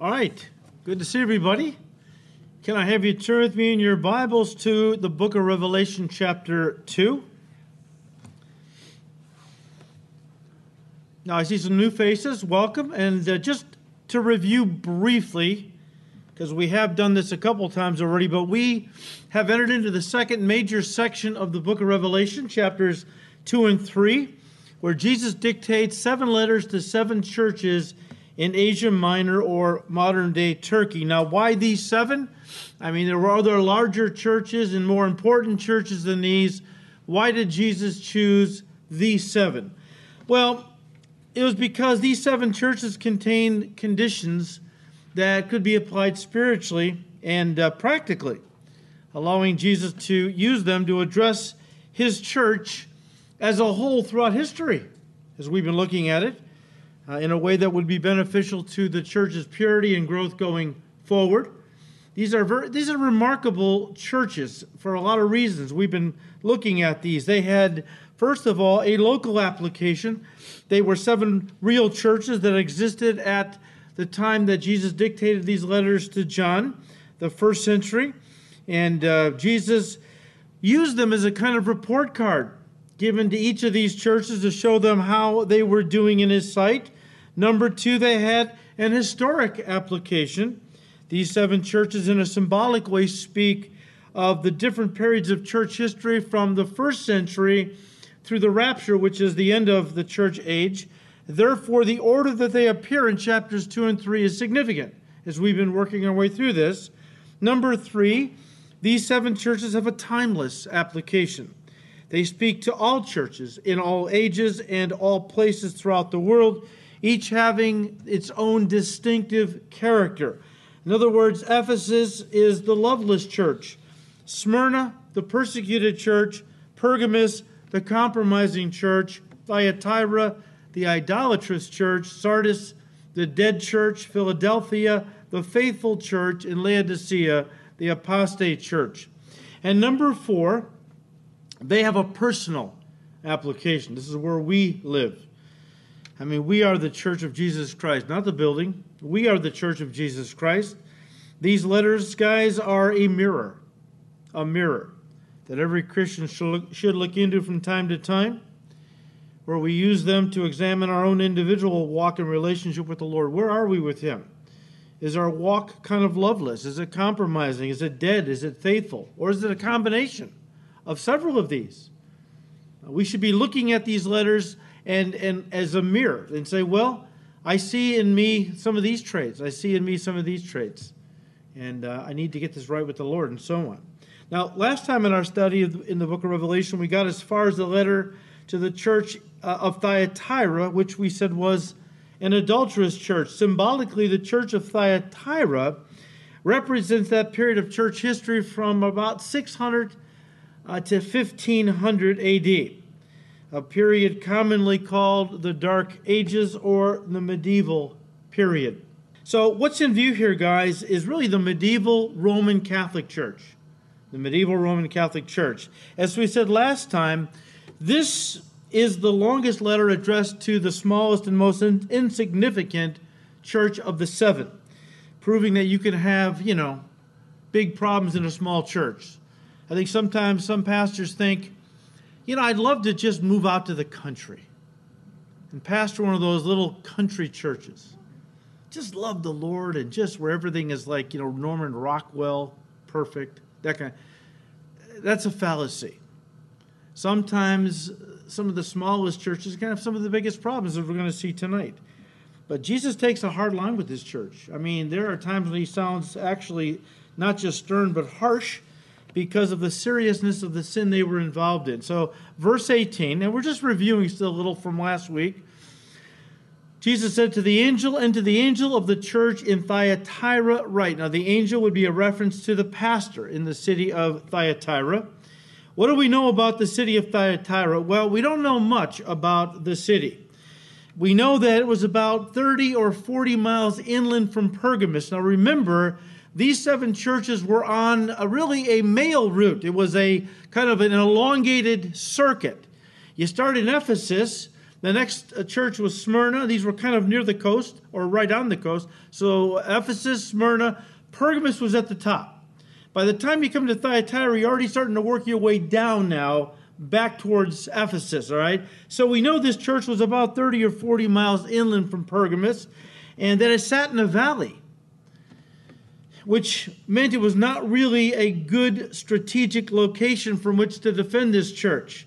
All right, good to see everybody. Can I have you turn with me in your Bibles to the book of Revelation, chapter 2? Now, I see some new faces. Welcome. And uh, just to review briefly, because we have done this a couple times already, but we have entered into the second major section of the book of Revelation, chapters 2 and 3, where Jesus dictates seven letters to seven churches in Asia Minor or modern day Turkey. Now, why these seven? I mean, there were other larger churches and more important churches than these. Why did Jesus choose these seven? Well, it was because these seven churches contained conditions that could be applied spiritually and uh, practically, allowing Jesus to use them to address his church as a whole throughout history, as we've been looking at it, uh, in a way that would be beneficial to the church's purity and growth going forward. These are very, these are remarkable churches for a lot of reasons. We've been looking at these. They had, first of all, a local application. They were seven real churches that existed at the time that Jesus dictated these letters to John, the first century. And uh, Jesus used them as a kind of report card given to each of these churches to show them how they were doing in his sight. Number two, they had an historic application. These seven churches, in a symbolic way, speak of the different periods of church history from the first century through the rapture, which is the end of the church age. Therefore, the order that they appear in chapters 2 and 3 is significant as we've been working our way through this. Number three, these seven churches have a timeless application. They speak to all churches in all ages and all places throughout the world, each having its own distinctive character. In other words, Ephesus is the loveless church, Smyrna, the persecuted church, Pergamus, the compromising church, Thyatira, the idolatrous church, Sardis, the dead church, Philadelphia, the faithful church, and Laodicea, the apostate church. And number four, they have a personal application. This is where we live. I mean, we are the church of Jesus Christ, not the building. We are the church of Jesus Christ. These letters, guys, are a mirror, a mirror that every Christian should look, should look into from time to time, where we use them to examine our own individual walk and relationship with the Lord. Where are we with Him? Is our walk kind of loveless? Is it compromising? Is it dead? Is it faithful? Or is it a combination of several of these? We should be looking at these letters and, and as a mirror and say, well, I see in me some of these traits. I see in me some of these traits. And uh, I need to get this right with the Lord, and so on. Now, last time in our study in the book of Revelation, we got as far as the letter to the church uh, of Thyatira, which we said was an adulterous church. Symbolically, the church of Thyatira represents that period of church history from about 600 uh, to 1500 AD, a period commonly called the Dark Ages or the medieval period. So, what's in view here, guys, is really the medieval Roman Catholic Church the medieval Roman Catholic Church. As we said last time, this is the longest letter addressed to the smallest and most in- insignificant church of the seven, proving that you can have, you know, big problems in a small church. I think sometimes some pastors think, you know, I'd love to just move out to the country and pastor one of those little country churches. Just love the Lord and just where everything is like, you know, Norman Rockwell, perfect that kind. Of, that's a fallacy. Sometimes some of the smallest churches can have some of the biggest problems that we're going to see tonight. But Jesus takes a hard line with his church. I mean, there are times when he sounds actually not just stern but harsh because of the seriousness of the sin they were involved in. So, verse 18, and we're just reviewing still a little from last week. Jesus said to the angel and to the angel of the church in Thyatira, right? Now, the angel would be a reference to the pastor in the city of Thyatira. What do we know about the city of Thyatira? Well, we don't know much about the city. We know that it was about 30 or 40 miles inland from Pergamus. Now, remember, these seven churches were on a, really a mail route. It was a kind of an elongated circuit. You start in Ephesus, The next uh, church was Smyrna. These were kind of near the coast or right on the coast. So Ephesus, Smyrna, Pergamus was at the top. By the time you come to Thyatira, you're already starting to work your way down now back towards Ephesus, all right? So we know this church was about 30 or 40 miles inland from Pergamus, and that it sat in a valley, which meant it was not really a good strategic location from which to defend this church.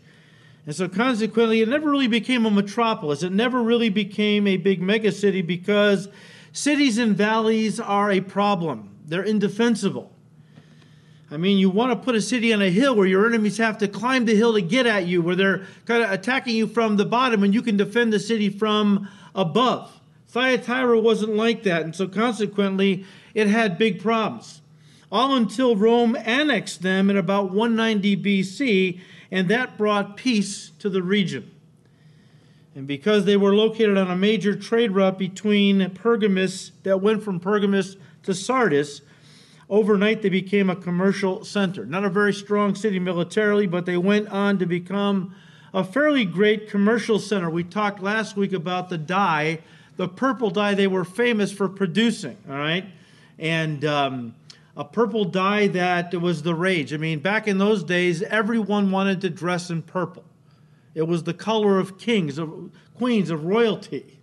And so consequently, it never really became a metropolis. It never really became a big megacity because cities and valleys are a problem. They're indefensible. I mean, you want to put a city on a hill where your enemies have to climb the hill to get at you, where they're kind of attacking you from the bottom, and you can defend the city from above. Thyatira wasn't like that, and so consequently, it had big problems. All until Rome annexed them in about 190 BC, and that brought peace to the region. And because they were located on a major trade route between Pergamus, that went from Pergamus to Sardis, Overnight, they became a commercial center. Not a very strong city militarily, but they went on to become a fairly great commercial center. We talked last week about the dye, the purple dye they were famous for producing, all right? And um, a purple dye that was the rage. I mean, back in those days, everyone wanted to dress in purple. It was the color of kings, of queens, of royalty.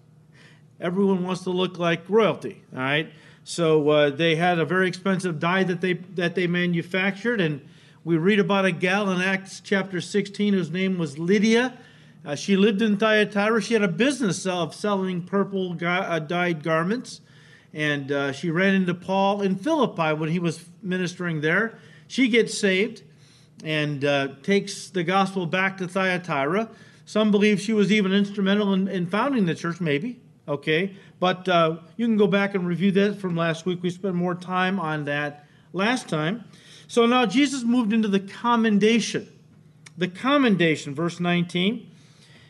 Everyone wants to look like royalty, all right? So uh, they had a very expensive dye that they that they manufactured, and we read about a gal in Acts chapter 16 whose name was Lydia. Uh, she lived in Thyatira. She had a business of selling purple uh, dyed garments, and uh, she ran into Paul in Philippi when he was ministering there. She gets saved and uh, takes the gospel back to Thyatira. Some believe she was even instrumental in, in founding the church, maybe. Okay, but uh, you can go back and review that from last week. We spent more time on that last time. So now Jesus moved into the commendation. The commendation, verse 19.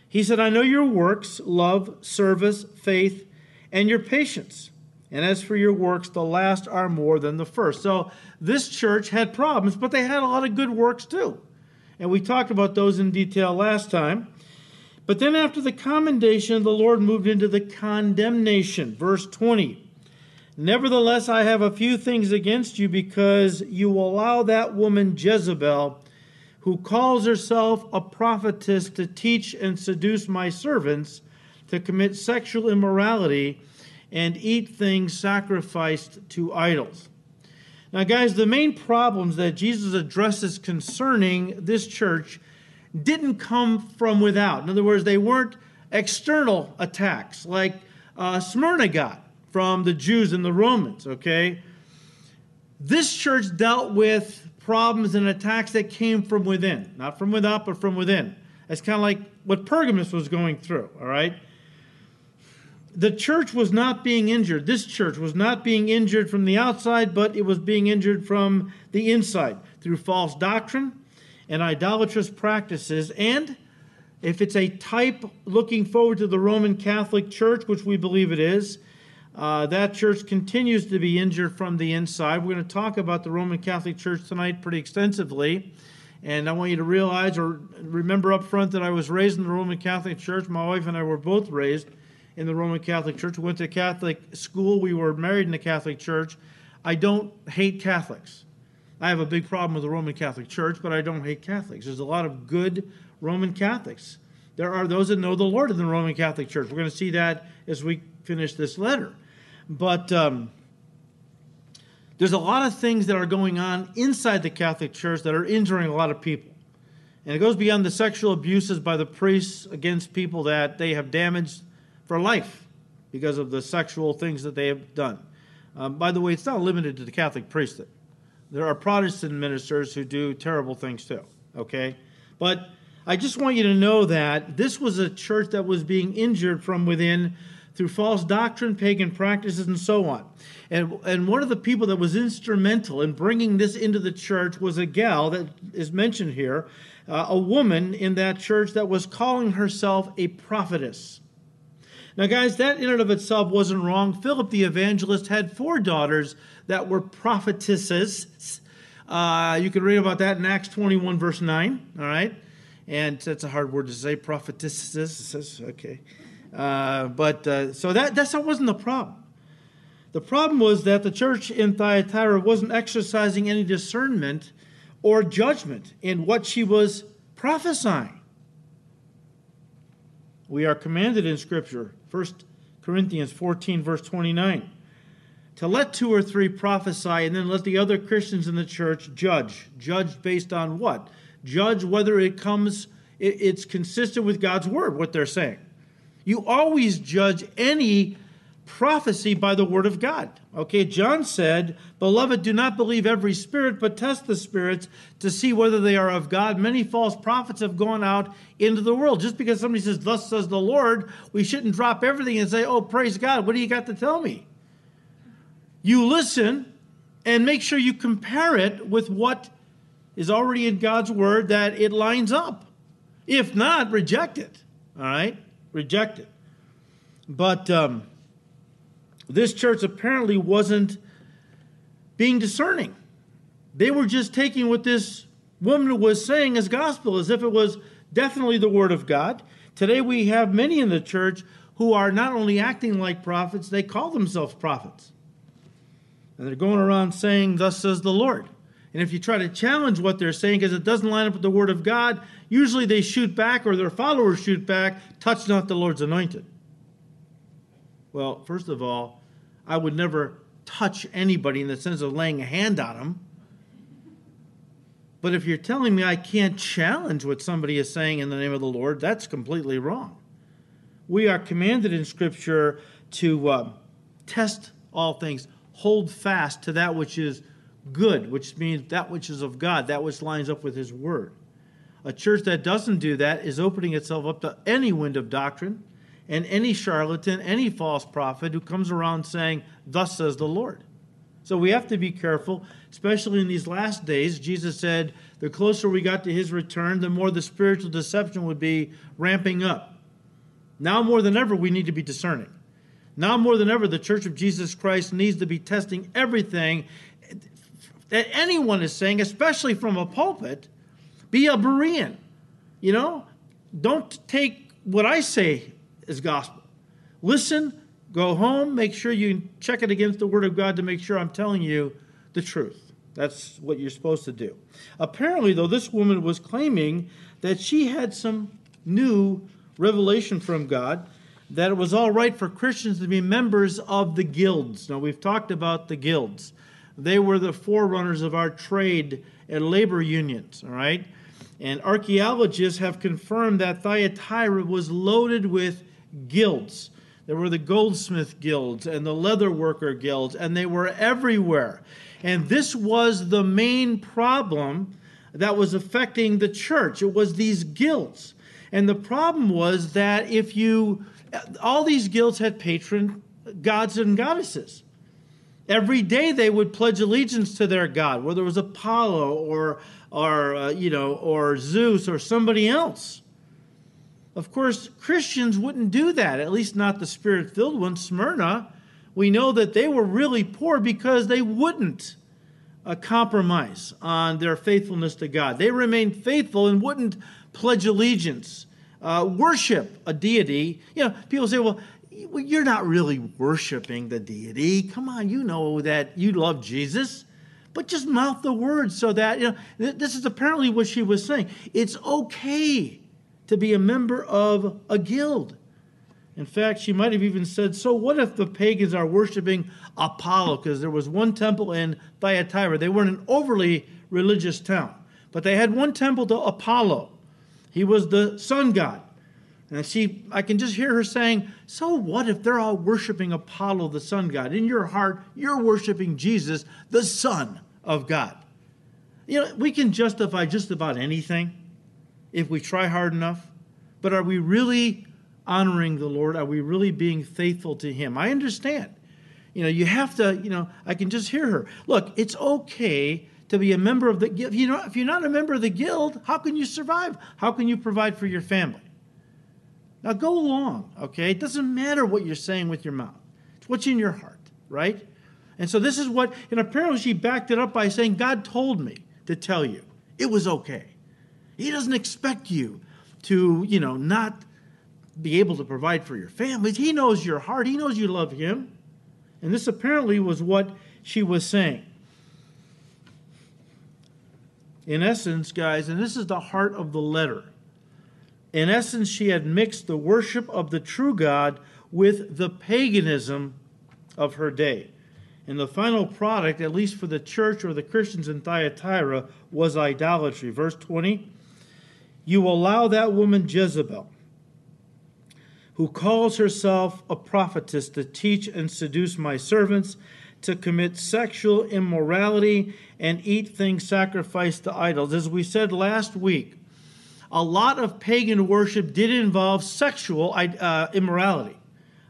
He said, I know your works, love, service, faith, and your patience. And as for your works, the last are more than the first. So this church had problems, but they had a lot of good works too. And we talked about those in detail last time. But then after the commendation, the Lord moved into the condemnation. Verse 20. Nevertheless, I have a few things against you because you allow that woman Jezebel, who calls herself a prophetess, to teach and seduce my servants to commit sexual immorality and eat things sacrificed to idols. Now, guys, the main problems that Jesus addresses concerning this church didn't come from without. In other words, they weren't external attacks like uh, Smyrna got from the Jews and the Romans, okay? This church dealt with problems and attacks that came from within, not from without, but from within. It's kind of like what Pergamus was going through, all right? The church was not being injured. This church was not being injured from the outside, but it was being injured from the inside through false doctrine, and idolatrous practices, and if it's a type looking forward to the Roman Catholic Church, which we believe it is, uh, that church continues to be injured from the inside. We're going to talk about the Roman Catholic Church tonight pretty extensively. And I want you to realize or remember up front that I was raised in the Roman Catholic Church. My wife and I were both raised in the Roman Catholic Church. We went to Catholic school. We were married in the Catholic Church. I don't hate Catholics. I have a big problem with the Roman Catholic Church, but I don't hate Catholics. There's a lot of good Roman Catholics. There are those that know the Lord in the Roman Catholic Church. We're going to see that as we finish this letter. But um, there's a lot of things that are going on inside the Catholic Church that are injuring a lot of people. And it goes beyond the sexual abuses by the priests against people that they have damaged for life because of the sexual things that they have done. Um, by the way, it's not limited to the Catholic priesthood. There are Protestant ministers who do terrible things too, okay? But I just want you to know that this was a church that was being injured from within through false doctrine, pagan practices, and so on. And, and one of the people that was instrumental in bringing this into the church was a gal that is mentioned here, uh, a woman in that church that was calling herself a prophetess. Now, guys, that in and of itself wasn't wrong. Philip the evangelist had four daughters that were prophetesses. Uh, you can read about that in Acts 21, verse 9. All right. and that's a hard word to say, prophetesses. Okay, uh, but uh, so that that's that wasn't the problem. The problem was that the church in Thyatira wasn't exercising any discernment or judgment in what she was prophesying. We are commanded in Scripture, 1 Corinthians 14, verse 29, to let two or three prophesy and then let the other Christians in the church judge. Judge based on what? Judge whether it comes, it's consistent with God's word, what they're saying. You always judge any prophecy by the word of God. Okay, John said, Beloved, do not believe every spirit, but test the spirits to see whether they are of God. Many false prophets have gone out into the world. Just because somebody says, Thus says the Lord, we shouldn't drop everything and say, Oh, praise God, what do you got to tell me? You listen and make sure you compare it with what is already in God's word that it lines up. If not, reject it. All right? Reject it. But um, this church apparently wasn't being discerning. They were just taking what this woman was saying as gospel, as if it was definitely the word of God. Today we have many in the church who are not only acting like prophets, they call themselves prophets. And they're going around saying, Thus says the Lord. And if you try to challenge what they're saying because it doesn't line up with the word of God, usually they shoot back or their followers shoot back, touch not the Lord's anointed. Well, first of all, I would never touch anybody in the sense of laying a hand on them. But if you're telling me I can't challenge what somebody is saying in the name of the Lord, that's completely wrong. We are commanded in Scripture to uh, test all things, hold fast to that which is good, which means that which is of God, that which lines up with His Word. A church that doesn't do that is opening itself up to any wind of doctrine and any charlatan, any false prophet who comes around saying, Thus says the Lord. So we have to be careful, especially in these last days. Jesus said, the closer we got to his return, the more the spiritual deception would be ramping up. Now more than ever, we need to be discerning. Now more than ever, the Church of Jesus Christ needs to be testing everything that anyone is saying, especially from a pulpit. Be a Berean. You know, don't take what I say is gospel. Listen, go home, make sure you check it against the Word of God to make sure I'm telling you the truth. That's what you're supposed to do. Apparently, though, this woman was claiming that she had some new revelation from God that it was all right for Christians to be members of the guilds. Now, we've talked about the guilds. They were the forerunners of our trade and labor unions, all right? And archaeologists have confirmed that Thyatira was loaded with guilds. There were the goldsmith guilds and the leather worker guilds, and they were everywhere. And this was the main problem that was affecting the church. It was these guilds. And the problem was that if you, all these guilds had patron gods and goddesses. Every day they would pledge allegiance to their god, whether it was Apollo or, or uh, you know, or Zeus or somebody else. Of course, Christians wouldn't do that, at least not the spirit filled ones. Smyrna, we know that they were really poor because they wouldn't uh, compromise on their faithfulness to God. They remained faithful and wouldn't pledge allegiance, uh, worship a deity. You know, people say, well, you're not really worshiping the deity. Come on, you know that you love Jesus. But just mouth the words so that, you know, this is apparently what she was saying. It's okay to be a member of a guild. In fact, she might have even said, So what if the pagans are worshiping Apollo? Because there was one temple in Thyatira. They weren't an overly religious town, but they had one temple to Apollo. He was the sun god. And she, I can just hear her saying, So what if they're all worshiping Apollo, the sun god? In your heart, you're worshiping Jesus, the Son of God. You know, we can justify just about anything if we try hard enough. But are we really honoring the Lord? Are we really being faithful to Him? I understand. You know, you have to, you know, I can just hear her. Look, it's okay to be a member of the guild. You know, if you're not a member of the guild, how can you survive? How can you provide for your family? Now go along, okay? It doesn't matter what you're saying with your mouth. It's what's in your heart, right? And so this is what, and apparently she backed it up by saying, God told me to tell you. It was okay. He doesn't expect you to, you know, not be able to provide for your families. He knows your heart. He knows you love him. And this apparently was what she was saying. In essence, guys, and this is the heart of the letter. In essence, she had mixed the worship of the true God with the paganism of her day. And the final product, at least for the church or the Christians in Thyatira, was idolatry. Verse 20 You allow that woman Jezebel, who calls herself a prophetess, to teach and seduce my servants to commit sexual immorality and eat things sacrificed to idols. As we said last week, a lot of pagan worship did involve sexual uh, immorality.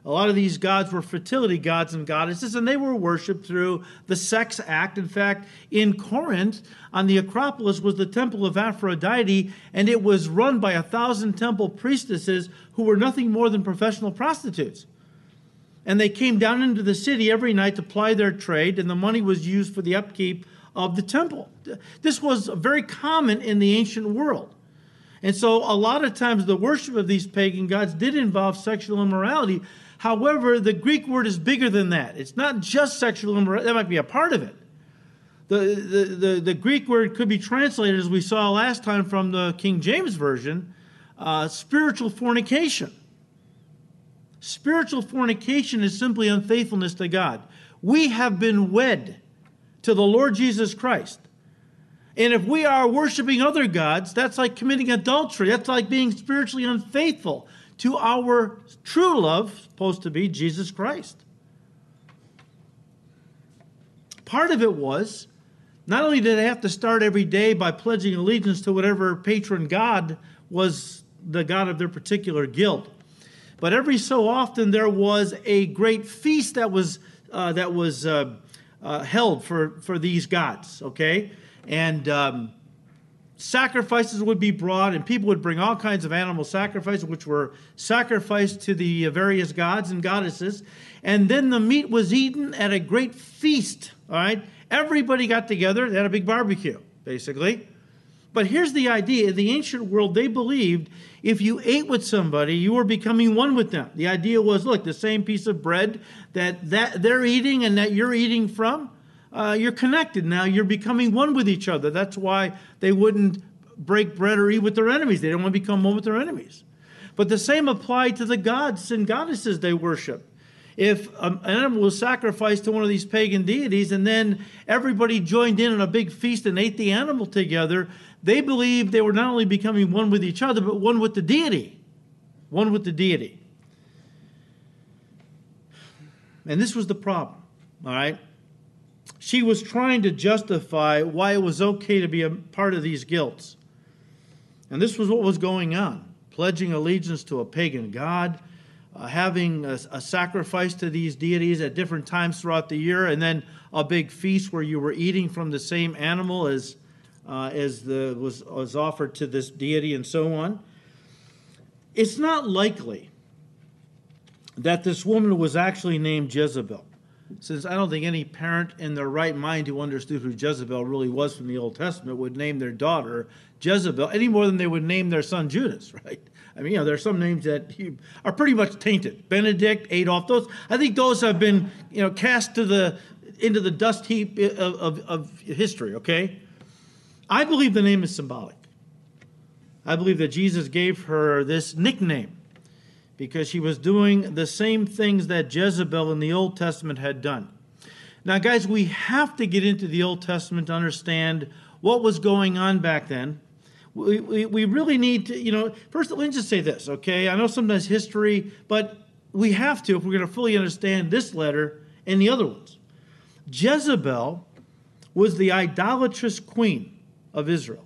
A lot of these gods were fertility gods and goddesses, and they were worshipped through the sex act. In fact, in Corinth, on the Acropolis, was the temple of Aphrodite, and it was run by a thousand temple priestesses who were nothing more than professional prostitutes. And they came down into the city every night to ply their trade, and the money was used for the upkeep of the temple. This was very common in the ancient world. And so, a lot of times, the worship of these pagan gods did involve sexual immorality. However, the Greek word is bigger than that. It's not just sexual immorality, that might be a part of it. The, the, the, the Greek word could be translated, as we saw last time from the King James Version, uh, spiritual fornication. Spiritual fornication is simply unfaithfulness to God. We have been wed to the Lord Jesus Christ. And if we are worshiping other gods, that's like committing adultery. That's like being spiritually unfaithful to our true love, supposed to be Jesus Christ. Part of it was not only did they have to start every day by pledging allegiance to whatever patron god was the god of their particular guild, but every so often there was a great feast that was uh, that was uh, uh, held for for these gods. Okay, and um, sacrifices would be brought, and people would bring all kinds of animal sacrifices, which were sacrificed to the various gods and goddesses. And then the meat was eaten at a great feast. All right, everybody got together, they had a big barbecue, basically. But here's the idea in the ancient world, they believed if you ate with somebody, you were becoming one with them. The idea was look, the same piece of bread that, that they're eating and that you're eating from, uh, you're connected now. You're becoming one with each other. That's why they wouldn't break bread or eat with their enemies. They didn't want to become one with their enemies. But the same applied to the gods and goddesses they worship. If an animal was sacrificed to one of these pagan deities and then everybody joined in on a big feast and ate the animal together, they believed they were not only becoming one with each other, but one with the deity. One with the deity. And this was the problem, all right? She was trying to justify why it was okay to be a part of these guilds. And this was what was going on pledging allegiance to a pagan god, uh, having a, a, sacrifice to these deities at different times throughout the year, and then a big feast where you were eating from the same animal as, uh, as the, was, was offered to this deity, and so on. It's not likely that this woman was actually named Jezebel since I don't think any parent in their right mind who understood who Jezebel really was from the Old Testament would name their daughter Jezebel any more than they would name their son Judas, right? I mean, you know, there are some names that are pretty much tainted. Benedict, Adolf, those I think those have been, you know, cast to the into the dust heap of, of, of history, okay? I believe the name is symbolic. I believe that Jesus gave her this nickname because she was doing the same things that Jezebel in the Old Testament had done. Now, guys, we have to get into the Old Testament to understand what was going on back then. We, we, we really need to, you know, first, let me just say this, okay? I know sometimes history, but we have to if we're going to fully understand this letter and the other ones. Jezebel was the idolatrous queen of Israel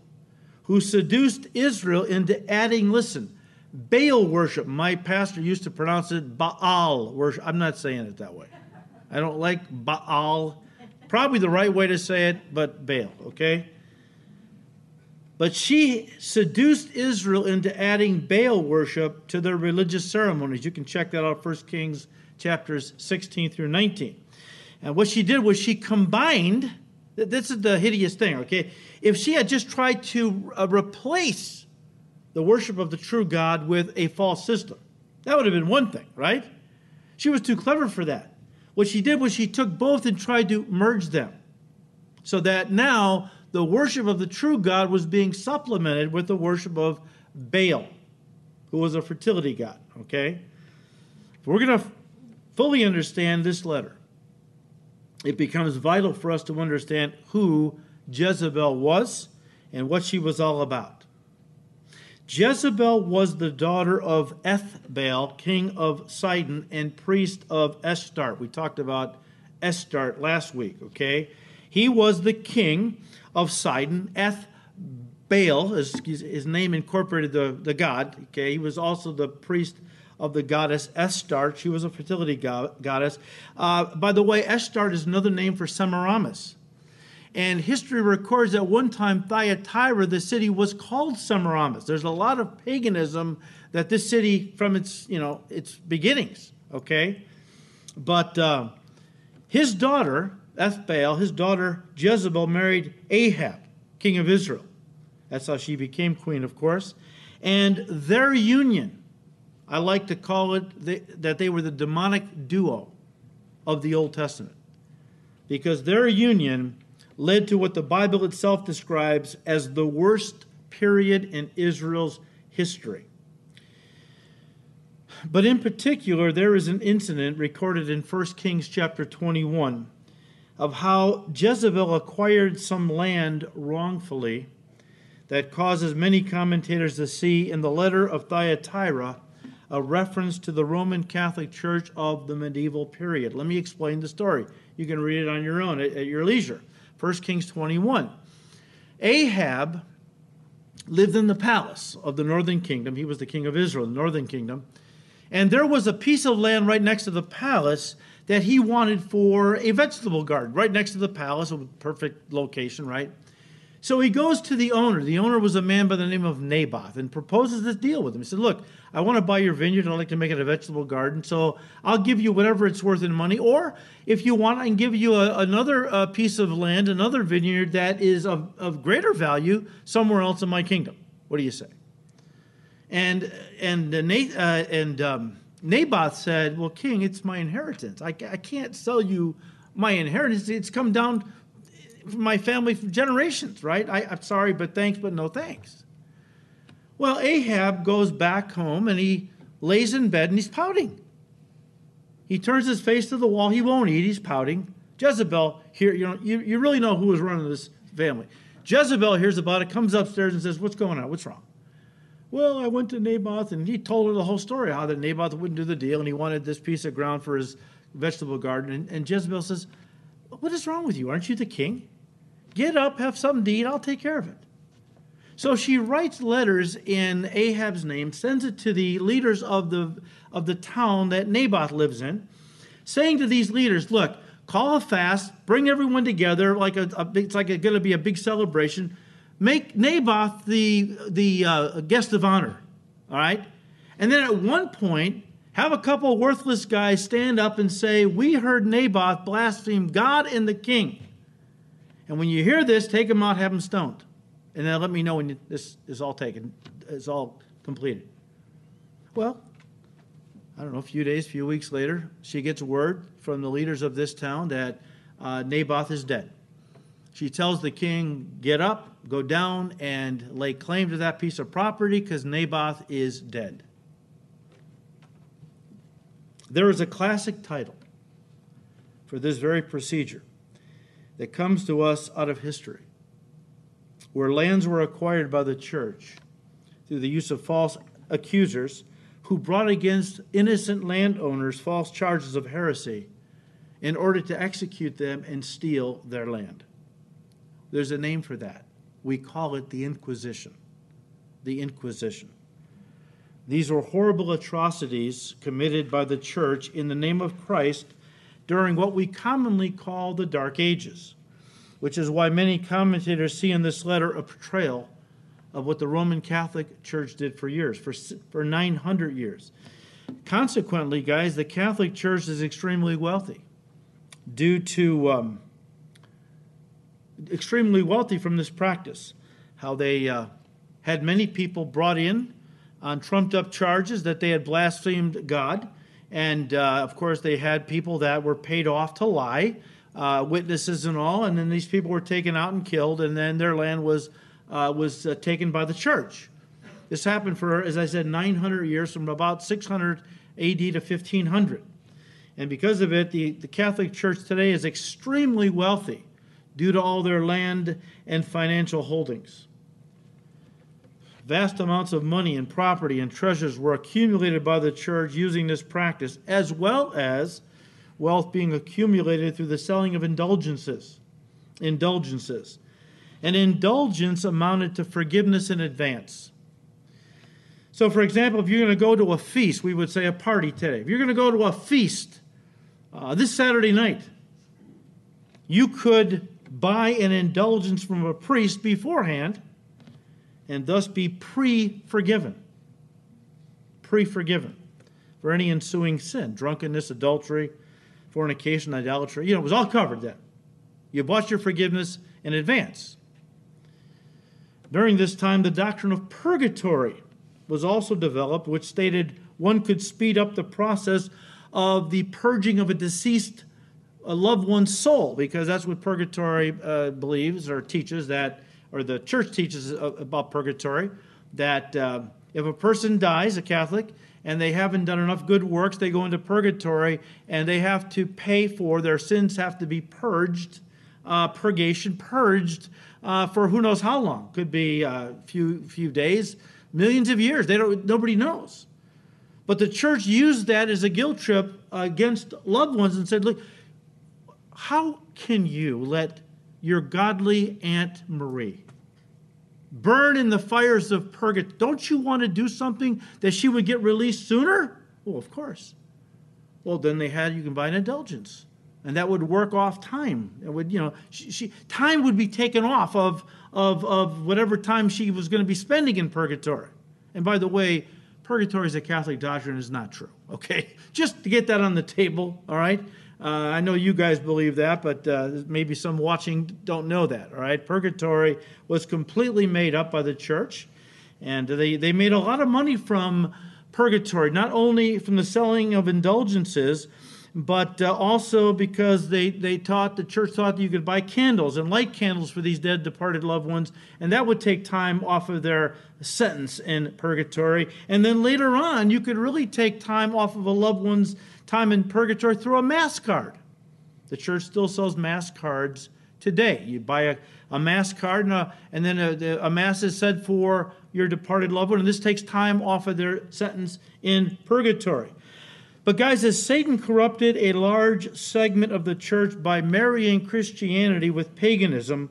who seduced Israel into adding, listen, Baal worship. My pastor used to pronounce it Baal worship. I'm not saying it that way. I don't like Baal. Probably the right way to say it, but Baal, okay? But she seduced Israel into adding Baal worship to their religious ceremonies. You can check that out, 1 Kings chapters 16 through 19. And what she did was she combined This is the hideous thing, okay? If she had just tried to uh, replace the worship of the true God with a false system, that would have been one thing, right? She was too clever for that. What she did was she took both and tried to merge them so that now the worship of the true God was being supplemented with the worship of Baal, who was a fertility god, okay? If we're going to fully understand this letter, it becomes vital for us to understand who Jezebel was and what she was all about. Jezebel was the daughter of Ethbaal, king of Sidon and priest of Astarte. We talked about Astarte last week, okay? He was the king of Sidon. Ethbaal, his name incorporated the, the god, okay? He was also the priest of the goddess Astarte. She was a fertility go- goddess. Uh, by the way, Astarte is another name for Semiramis. And history records that one time Thyatira, the city, was called Semiramis. There's a lot of paganism that this city, from its you know its beginnings, okay. But uh, his daughter Ethbaal, his daughter Jezebel, married Ahab, king of Israel. That's how she became queen, of course. And their union I like to call it the, that they were the demonic duo of the Old Testament because their union led to what the Bible itself describes as the worst period in Israel's history. But in particular, there is an incident recorded in 1 Kings chapter 21 of how Jezebel acquired some land wrongfully that causes many commentators to see in the letter of Thyatira a reference to the Roman Catholic Church of the medieval period. Let me explain the story. You can read it on your own at, at your leisure. 1 Kings 21. Ahab lived in the palace of the northern kingdom. He was the king of Israel, the northern kingdom. And there was a piece of land right next to the palace that he wanted for a vegetable garden, right next to the palace, a perfect location, right? So he goes to the owner. The owner was a man by the name of Naboth and proposes this deal with him. He said, Look, I want to buy your vineyard. and I'd like to make it a vegetable garden. So I'll give you whatever it's worth in money. Or if you want, I can give you a, another uh, piece of land, another vineyard that is of, of greater value somewhere else in my kingdom. What do you say? And, and, uh, uh, and um, Naboth said, Well, king, it's my inheritance. I, I can't sell you my inheritance. It's come down my family for generations, right? I, I'm sorry, but thanks, but no thanks. Well, Ahab goes back home and he lays in bed and he's pouting. He turns his face to the wall. He won't eat. He's pouting. Jezebel, here, you know, you, you really know who was running this family. Jezebel hears about it, comes upstairs and says, What's going on? What's wrong? Well, I went to Naboth and he told her the whole story how that Naboth wouldn't do the deal and he wanted this piece of ground for his vegetable garden. And, and Jezebel says, What is wrong with you? Aren't you the king? Get up, have something to eat, I'll take care of it. So she writes letters in Ahab's name, sends it to the leaders of the, of the town that Naboth lives in, saying to these leaders, Look, call a fast, bring everyone together, like a, a it's like it's going to be a big celebration. Make Naboth the, the uh, guest of honor, all right? And then at one point, have a couple worthless guys stand up and say, We heard Naboth blaspheme God and the king. And when you hear this, take them out, have them stoned. And then let me know when this is all taken, is all completed. Well, I don't know, a few days, a few weeks later, she gets word from the leaders of this town that uh, Naboth is dead. She tells the king, Get up, go down, and lay claim to that piece of property because Naboth is dead. There is a classic title for this very procedure that comes to us out of history, where lands were acquired by the church through the use of false accusers who brought against innocent landowners false charges of heresy in order to execute them and steal their land. There's a name for that. We call it the Inquisition. The Inquisition. These were horrible atrocities committed by the church in the name of Christ during what we commonly call the Dark Ages, which is why many commentators see in this letter a portrayal of what the Roman Catholic Church did for years, for, for 900 years. Consequently, guys, the Catholic Church is extremely wealthy due to um, extremely wealthy from this practice. How they uh, had many people brought in on trumped up charges that they had blasphemed God. And uh, of course, they had people that were paid off to lie, uh, witnesses and all. And then these people were taken out and killed, and then their land was, uh, was uh, taken by the church. This happened for, as I said, 900 years, from about 600 AD to 1500. And because of it, the, the Catholic Church today is extremely wealthy due to all their land and financial holdings. Vast amounts of money and property and treasures were accumulated by the church using this practice, as well as wealth being accumulated through the selling of indulgences. Indulgences. An indulgence amounted to forgiveness in advance. So, for example, if you're going to go to a feast, we would say a party today. If you're going to go to a feast uh, this Saturday night, you could buy an indulgence from a priest beforehand and thus be pre forgiven. Pre forgiven for any ensuing sin drunkenness, adultery, fornication, idolatry. You know, it was all covered then. You bought your forgiveness in advance. During this time, the doctrine of purgatory was also developed, which stated one could speed up the process of the purging of a deceased a loved one's soul, because that's what purgatory uh, believes or teaches that or the church teaches about purgatory, that uh, if a person dies, a Catholic, and they haven't done enough good works, they go into purgatory and they have to pay for their sins, have to be purged, uh, purgation, purged uh, for who knows how long. Could be a uh, few few days, millions of years. They don't. Nobody knows. But the church used that as a guilt trip against loved ones and said, "Look, how can you let your godly Aunt Marie burn in the fires of purgatory. Don't you want to do something that she would get released sooner? Well, of course. Well, then they had you can buy an indulgence, and that would work off time. It would, you know, she, she time would be taken off of of of whatever time she was going to be spending in purgatory. And by the way, purgatory is a Catholic doctrine is not true. Okay, just to get that on the table. All right. Uh, I know you guys believe that, but uh, maybe some watching don't know that. All right, purgatory was completely made up by the church, and they they made a lot of money from purgatory, not only from the selling of indulgences, but uh, also because they, they taught, the church thought that you could buy candles and light candles for these dead, departed loved ones, and that would take time off of their sentence in purgatory. And then later on, you could really take time off of a loved one's time in purgatory through a mass card. The church still sells mass cards today. You buy a, a mass card, and, a, and then a, a mass is said for your departed loved one, and this takes time off of their sentence in purgatory. But, guys, as Satan corrupted a large segment of the church by marrying Christianity with paganism,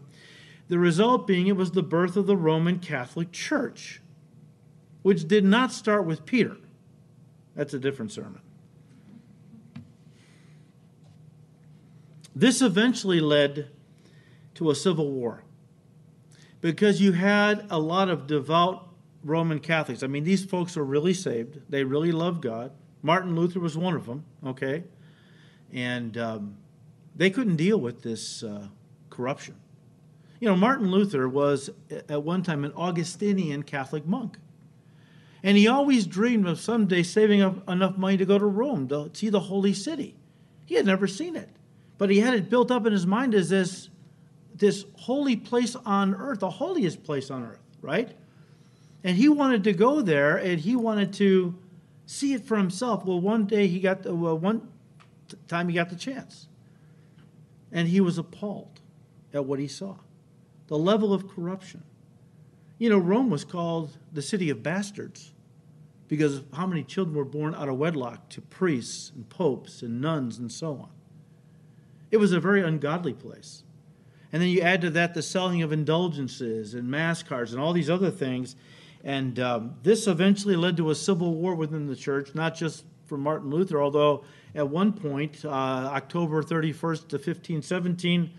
the result being it was the birth of the Roman Catholic Church, which did not start with Peter. That's a different sermon. This eventually led to a civil war because you had a lot of devout Roman Catholics. I mean, these folks are really saved, they really love God. Martin Luther was one of them, okay? And um, they couldn't deal with this uh, corruption. You know, Martin Luther was at one time an Augustinian Catholic monk. And he always dreamed of someday saving up enough money to go to Rome to see the holy city. He had never seen it, but he had it built up in his mind as this, this holy place on earth, the holiest place on earth, right? And he wanted to go there and he wanted to see it for himself. Well, one day he got the, well, one time he got the chance, and he was appalled at what he saw, the level of corruption. You know, Rome was called the city of bastards because of how many children were born out of wedlock to priests and popes and nuns and so on. It was a very ungodly place. And then you add to that the selling of indulgences and mass cards and all these other things. And um, this eventually led to a civil war within the church, not just for Martin Luther, although at one point, uh, October 31st to 1517,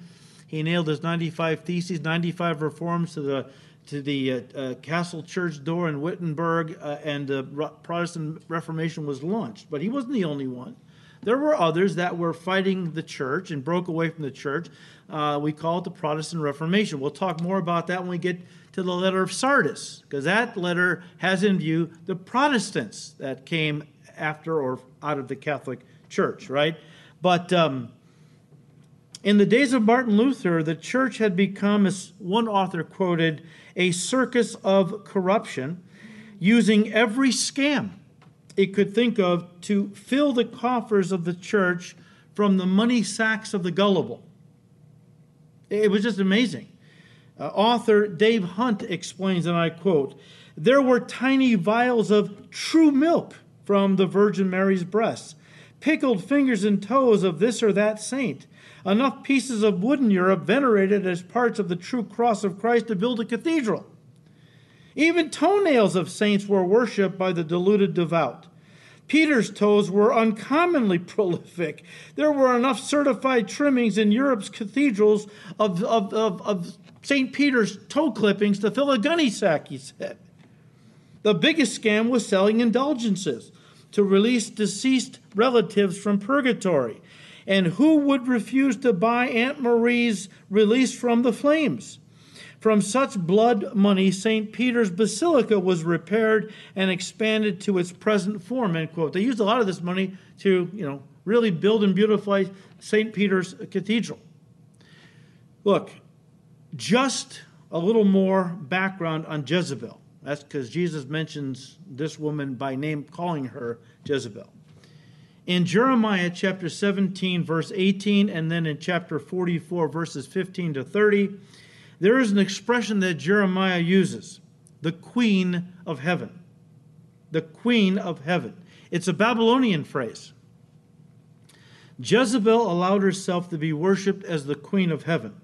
he nailed his 95 theses, 95 reforms to the to the uh, uh, Castle Church door in Wittenberg, uh, and the Protestant Reformation was launched. But he wasn't the only one. there were others that were fighting the church and broke away from the church. Uh, we call it the Protestant Reformation. We'll talk more about that when we get to the letter of Sardis, because that letter has in view the Protestants that came after or out of the Catholic Church, right? But um, in the days of Martin Luther, the church had become, as one author quoted, a circus of corruption, using every scam it could think of to fill the coffers of the church from the money sacks of the gullible. It was just amazing. Uh, author Dave Hunt explains, and I quote There were tiny vials of true milk from the Virgin Mary's breasts, pickled fingers and toes of this or that saint, enough pieces of wood in Europe venerated as parts of the true cross of Christ to build a cathedral. Even toenails of saints were worshipped by the deluded devout. Peter's toes were uncommonly prolific. There were enough certified trimmings in Europe's cathedrals of, of, of, of St. Peter's toe clippings to fill a gunny sack, he said. The biggest scam was selling indulgences to release deceased relatives from purgatory. And who would refuse to buy Aunt Marie's release from the flames? From such blood money, St. Peter's Basilica was repaired and expanded to its present form, end quote. They used a lot of this money to, you know, really build and beautify St. Peter's Cathedral. Look, just a little more background on Jezebel. That's because Jesus mentions this woman by name, calling her Jezebel. In Jeremiah chapter 17, verse 18, and then in chapter 44, verses 15 to 30, there is an expression that Jeremiah uses the queen of heaven. The queen of heaven. It's a Babylonian phrase. Jezebel allowed herself to be worshiped as the queen of heaven,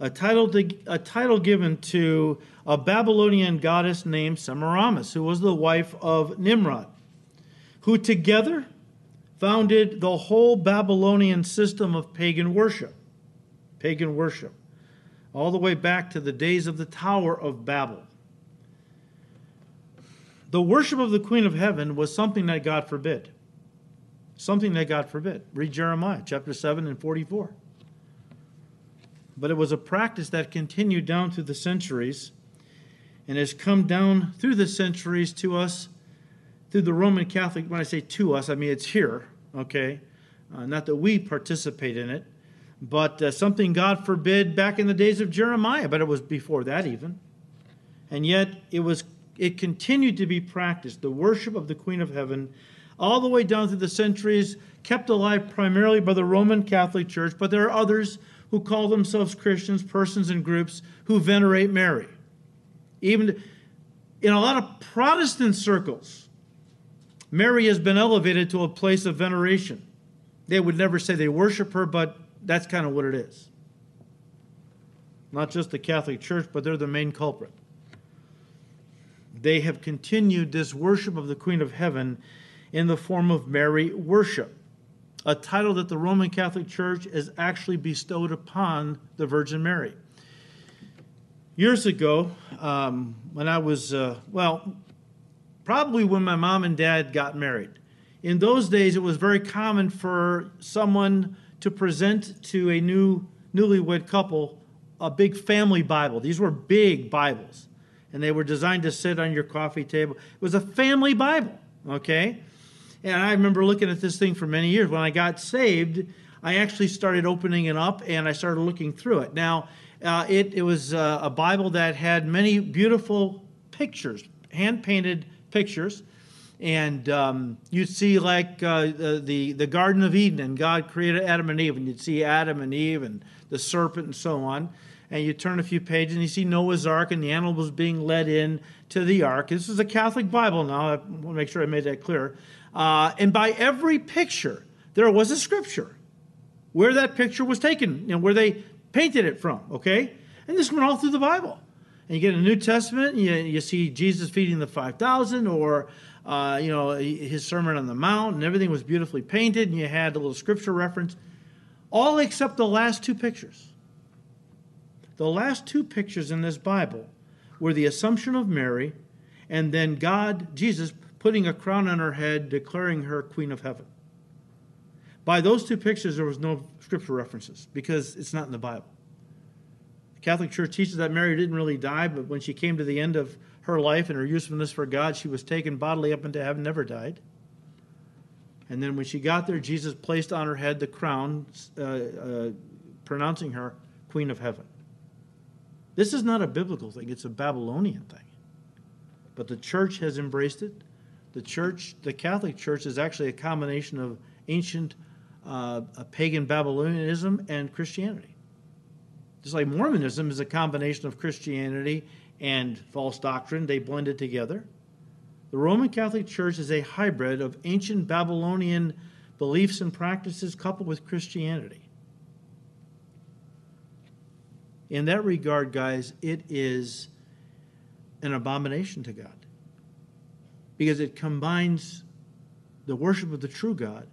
a title, to, a title given to a Babylonian goddess named Semiramis, who was the wife of Nimrod, who together founded the whole Babylonian system of pagan worship. Pagan worship all the way back to the days of the Tower of Babel. The worship of the Queen of Heaven was something that God forbid. Something that God forbid. Read Jeremiah chapter 7 and 44. But it was a practice that continued down through the centuries and has come down through the centuries to us through the Roman Catholic. When I say to us, I mean it's here, okay? Uh, not that we participate in it, but uh, something God forbid back in the days of Jeremiah, but it was before that even. And yet it was it continued to be practiced, the worship of the Queen of Heaven, all the way down through the centuries, kept alive primarily by the Roman Catholic Church, but there are others who call themselves Christians, persons and groups who venerate Mary. Even in a lot of Protestant circles, Mary has been elevated to a place of veneration. They would never say they worship her, but that's kind of what it is. Not just the Catholic Church, but they're the main culprit. They have continued this worship of the Queen of Heaven in the form of Mary worship, a title that the Roman Catholic Church has actually bestowed upon the Virgin Mary. Years ago, um, when I was, uh, well, probably when my mom and dad got married, in those days it was very common for someone to present to a new newlywed couple a big family Bible. These were big Bibles, and they were designed to sit on your coffee table. It was a family Bible, okay? And I remember looking at this thing for many years. When I got saved, I actually started opening it up and I started looking through it. Now, uh, it, it was uh, a Bible that had many beautiful pictures, hand painted pictures and um, you'd see like uh, the the Garden of Eden, and God created Adam and Eve, and you'd see Adam and Eve and the serpent and so on. And you turn a few pages, and you see Noah's Ark, and the animals being led in to the ark. This is a Catholic Bible now. I want to make sure I made that clear. Uh, and by every picture, there was a scripture where that picture was taken, you know, where they painted it from. Okay, and this went all through the Bible. And you get a New Testament, and you, you see Jesus feeding the five thousand, or uh, you know, his Sermon on the Mount, and everything was beautifully painted, and you had a little scripture reference, all except the last two pictures. The last two pictures in this Bible were the Assumption of Mary, and then God, Jesus, putting a crown on her head, declaring her Queen of Heaven. By those two pictures, there was no scripture references because it's not in the Bible. The Catholic Church teaches that Mary didn't really die, but when she came to the end of her life and her usefulness for God, she was taken bodily up into heaven, never died. And then when she got there, Jesus placed on her head the crown, uh, uh, pronouncing her Queen of Heaven. This is not a biblical thing, it's a Babylonian thing. But the church has embraced it. The church, the Catholic Church, is actually a combination of ancient uh, pagan Babylonianism and Christianity. Just like Mormonism is a combination of Christianity and false doctrine, they blended together. The Roman Catholic Church is a hybrid of ancient Babylonian beliefs and practices coupled with Christianity. In that regard, guys, it is an abomination to God because it combines the worship of the true God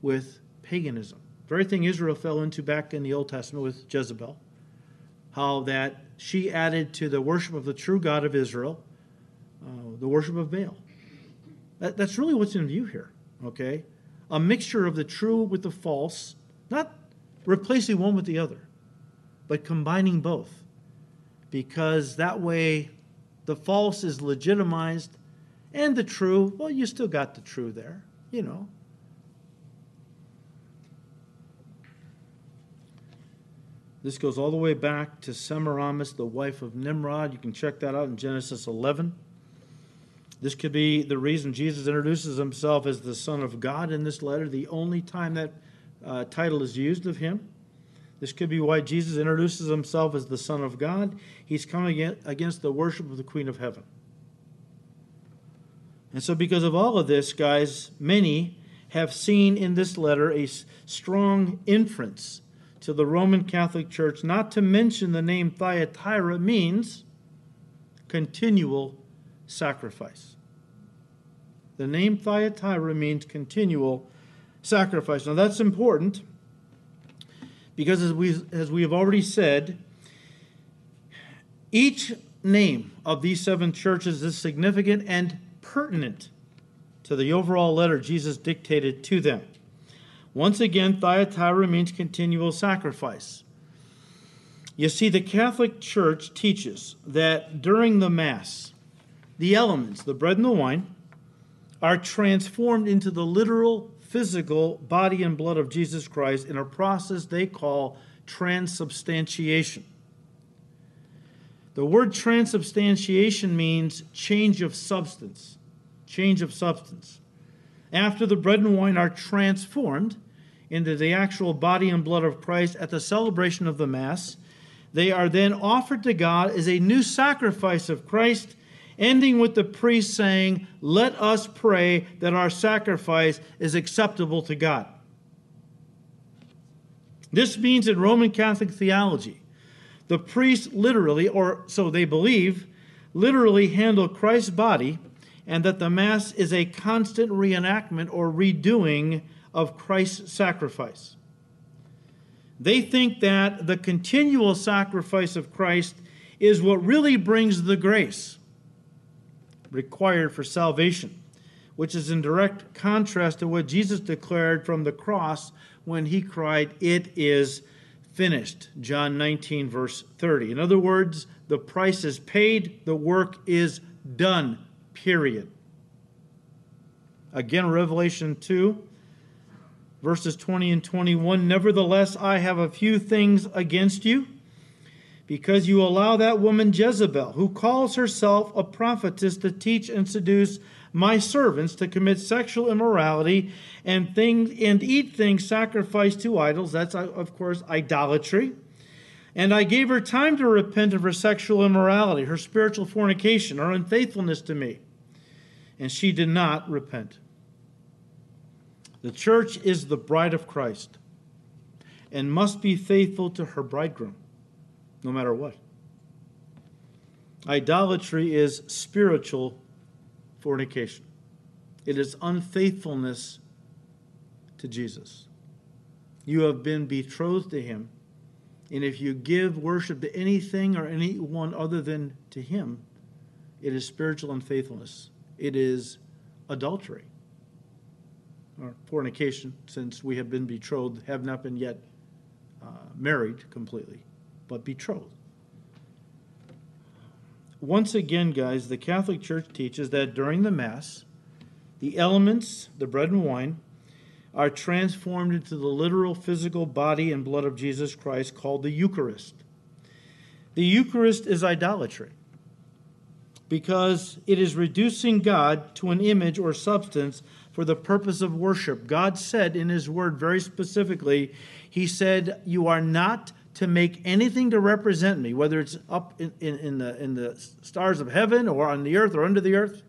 with paganism. The very thing Israel fell into back in the Old Testament with Jezebel, how that she added to the worship of the true God of Israel uh, the worship of Baal. That, that's really what's in view here, okay? A mixture of the true with the false, not replacing one with the other, but combining both. Because that way the false is legitimized and the true, well, you still got the true there, you know. This goes all the way back to Semiramis, the wife of Nimrod. You can check that out in Genesis 11. This could be the reason Jesus introduces himself as the Son of God in this letter, the only time that uh, title is used of him. This could be why Jesus introduces himself as the Son of God. He's coming against the worship of the Queen of Heaven. And so, because of all of this, guys, many have seen in this letter a strong inference to the Roman Catholic Church, not to mention the name Thyatira means continual sacrifice. The name Thyatira means continual sacrifice. Now that's important because as we as we have already said, each name of these seven churches is significant and pertinent to the overall letter Jesus dictated to them. Once again, Thyatira means continual sacrifice. You see, the Catholic Church teaches that during the Mass, the elements, the bread and the wine, are transformed into the literal physical body and blood of Jesus Christ in a process they call transubstantiation. The word transubstantiation means change of substance. Change of substance. After the bread and wine are transformed into the actual body and blood of Christ at the celebration of the Mass, they are then offered to God as a new sacrifice of Christ ending with the priest saying, Let us pray that our sacrifice is acceptable to God. This means in Roman Catholic theology, the priests literally, or so they believe, literally handle Christ's body, and that the Mass is a constant reenactment or redoing of Christ's sacrifice. They think that the continual sacrifice of Christ is what really brings the grace required for salvation, which is in direct contrast to what Jesus declared from the cross when he cried, It is finished. John 19, verse 30. In other words, the price is paid, the work is done, period. Again, Revelation 2, verses 20 and 21. Nevertheless, I have a few things against you because you allow that woman Jezebel, who calls herself a prophetess, to teach and seduce my servants to commit sexual immorality and things and eat things sacrificed to idols. That's uh, of course idolatry. And I gave her time to repent of her sexual immorality, her spiritual fornication, her unfaithfulness to me. And she did not repent. The church is the bride of Christ and must be faithful to her bridegroom no matter what. Idolatry is spiritual fornication, it is unfaithfulness to Jesus. You have been betrothed to Him, and if you give worship to anything or anyone other than to Him, it is spiritual unfaithfulness. It is adultery. or fornication, since we have been betrothed, have not been yet uh, married completely, but betrothed. Once again, guys, the Catholic Church teaches that during the Mass, the elements, the bread and wine, are transformed into the literal physical body and blood of Jesus Christ called the Eucharist. The Eucharist is idolatry because it is reducing God to an image or substance for the purpose of worship. God said in His Word very specifically, He said, You are not to make anything to represent me, whether it's up in, in, in, the, in the stars of heaven or on the earth or under the earth.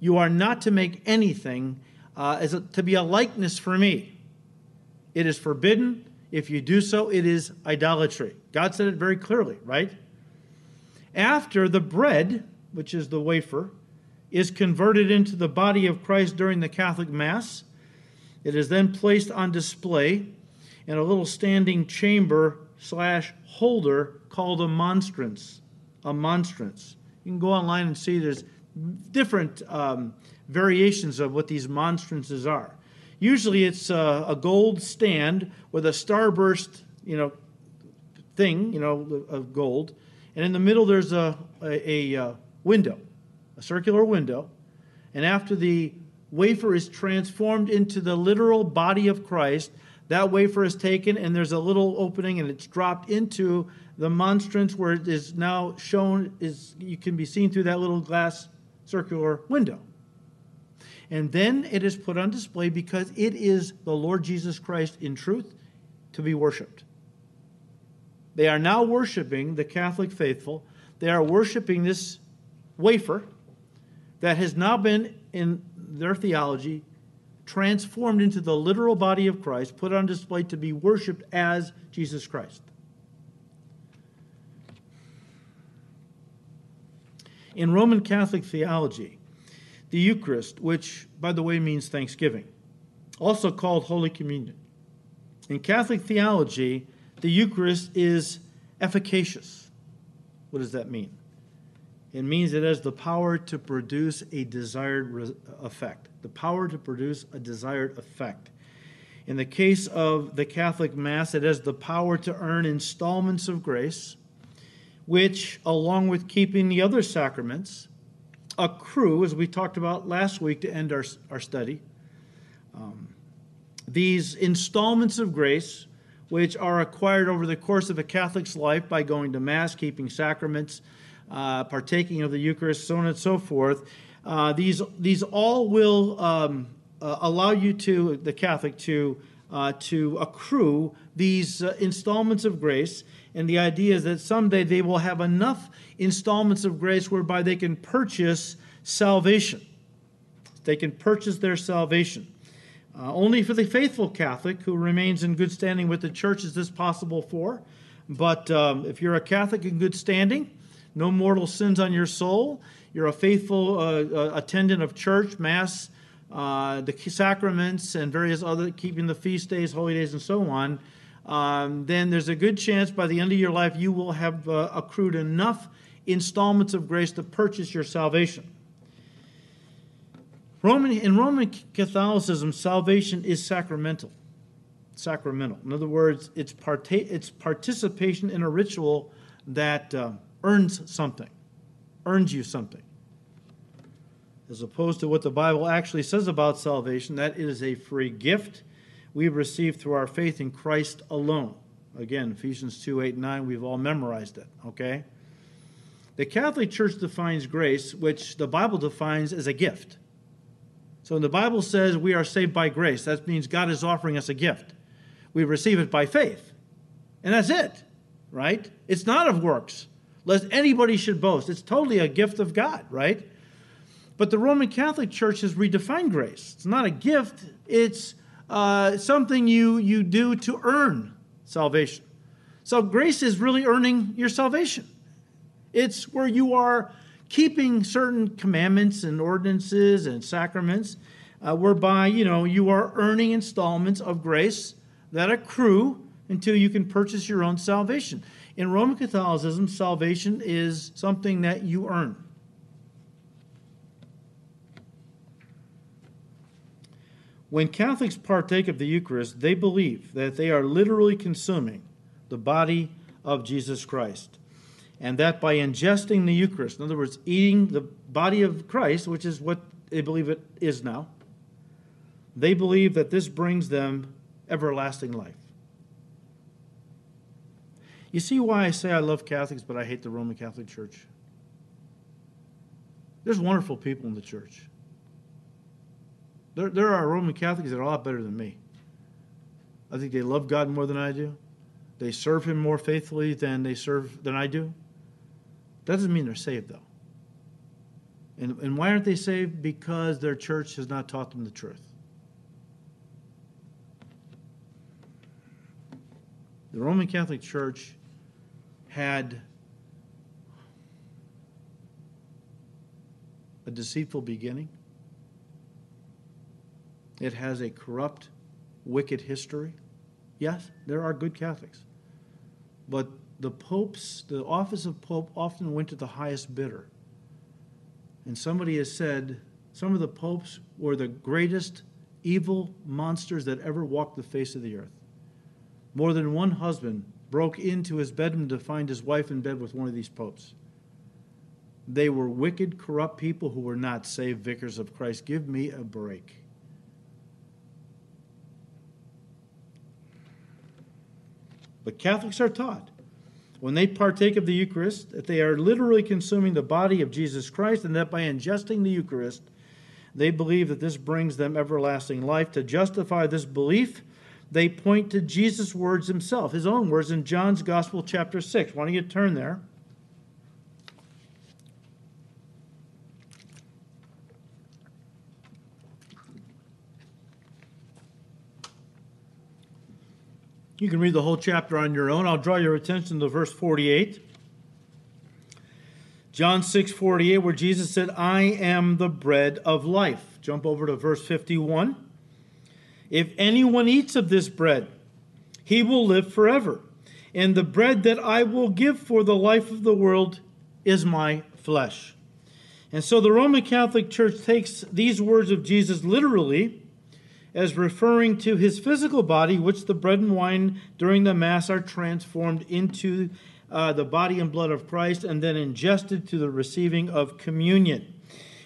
You are not to make anything uh, as a, to be a likeness for me. It is forbidden. If you do so, it is idolatry. God said it very clearly, right? After the bread, which is the wafer, is converted into the body of Christ during the Catholic Mass, it is then placed on display in a little standing chamber slash holder called a monstrance. A monstrance. You can go online and see there's different um, variations of what these monstrances are. Usually it's a, a gold stand with a starburst, you know, thing, you know, of gold, and in the middle there's a, a, a uh, window, a circular window, and after the wafer is transformed into the literal body of Christ, that wafer is taken and there's a little opening and it's dropped into the monstrance where it is now shown is you can be seen through that little glass circular window. And then it is put on display because it is the Lord Jesus Christ in truth to be worshiped. They are now worshiping the Catholic faithful. They are worshiping this wafer that has now been, in their theology, transformed into the literal body of Christ, put on display to be worshiped as Jesus Christ. In Roman Catholic theology, the Eucharist, which, by the way, means thanksgiving, also called Holy Communion. In Catholic theology, the Eucharist is efficacious. What does that mean? It means it has the power to produce a desired re- effect, the power to produce a desired effect. In the case of the Catholic Mass, it has the power to earn installments of grace, which, along with keeping the other sacraments, accrue, as we talked about last week to end our, our study. Um, these installments of grace, which are acquired over the course of a Catholic's life by going to Mass, keeping sacraments, uh, partaking of the Eucharist, so on and so forth, uh, these, these all will um, uh, allow you to, the Catholic, to, uh, to accrue these uh, installments of grace. And the idea is that someday they will have enough installments of grace whereby they can purchase salvation. They can purchase their salvation. Uh, only for the faithful Catholic who remains in good standing with the church is this possible for. But um, if you're a Catholic in good standing, no mortal sins on your soul, you're a faithful uh, uh, attendant of church, Mass, uh, the sacraments, and various other, keeping the feast days, holy days, and so on, um, then there's a good chance by the end of your life you will have uh, accrued enough installments of grace to purchase your salvation. Roman, in Roman Catholicism, salvation is sacramental. Sacramental. In other words, it's, parta- it's participation in a ritual that uh, earns something, earns you something. As opposed to what the Bible actually says about salvation, that it is a free gift we've received through our faith in Christ alone. Again, Ephesians 2 8 9, we've all memorized it, okay? The Catholic Church defines grace, which the Bible defines as a gift. So when the Bible says we are saved by grace, that means God is offering us a gift. We receive it by faith. And that's it, right? It's not of works, lest anybody should boast. It's totally a gift of God, right? But the Roman Catholic Church has redefined grace. It's not a gift, it's uh, something you, you do to earn salvation. So grace is really earning your salvation. It's where you are keeping certain commandments and ordinances and sacraments, uh, whereby you know you are earning installments of grace that accrue until you can purchase your own salvation. In Roman Catholicism, salvation is something that you earn. When Catholics partake of the Eucharist, they believe that they are literally consuming the body of Jesus Christ. And that by ingesting the Eucharist, in other words, eating the body of Christ, which is what they believe it is now, they believe that this brings them everlasting life. You see why I say I love Catholics, but I hate the Roman Catholic Church? There's wonderful people in the church. There, there are Roman Catholics that are a lot better than me. I think they love God more than I do. They serve Him more faithfully than they serve than I do. That doesn't mean they're saved, though. And, and why aren't they saved? Because their church has not taught them the truth. The Roman Catholic Church had a deceitful beginning. It has a corrupt, wicked history. Yes, there are good Catholics. But the popes, the office of pope often went to the highest bidder. And somebody has said some of the popes were the greatest evil monsters that ever walked the face of the earth. More than one husband broke into his bedroom to find his wife in bed with one of these popes. They were wicked, corrupt people who were not saved vicars of Christ. Give me a break. But Catholics are taught when they partake of the Eucharist that they are literally consuming the body of Jesus Christ and that by ingesting the Eucharist, they believe that this brings them everlasting life. To justify this belief, they point to Jesus' words himself, his own words in John's Gospel, chapter 6. Why don't you turn there? You can read the whole chapter on your own. I'll draw your attention to verse 48. John 6 48, where Jesus said, I am the bread of life. Jump over to verse 51. If anyone eats of this bread, he will live forever. And the bread that I will give for the life of the world is my flesh. And so the Roman Catholic Church takes these words of Jesus literally as referring to his physical body, which the bread and wine during the Mass are transformed into uh, the body and blood of Christ and then ingested to the receiving of communion.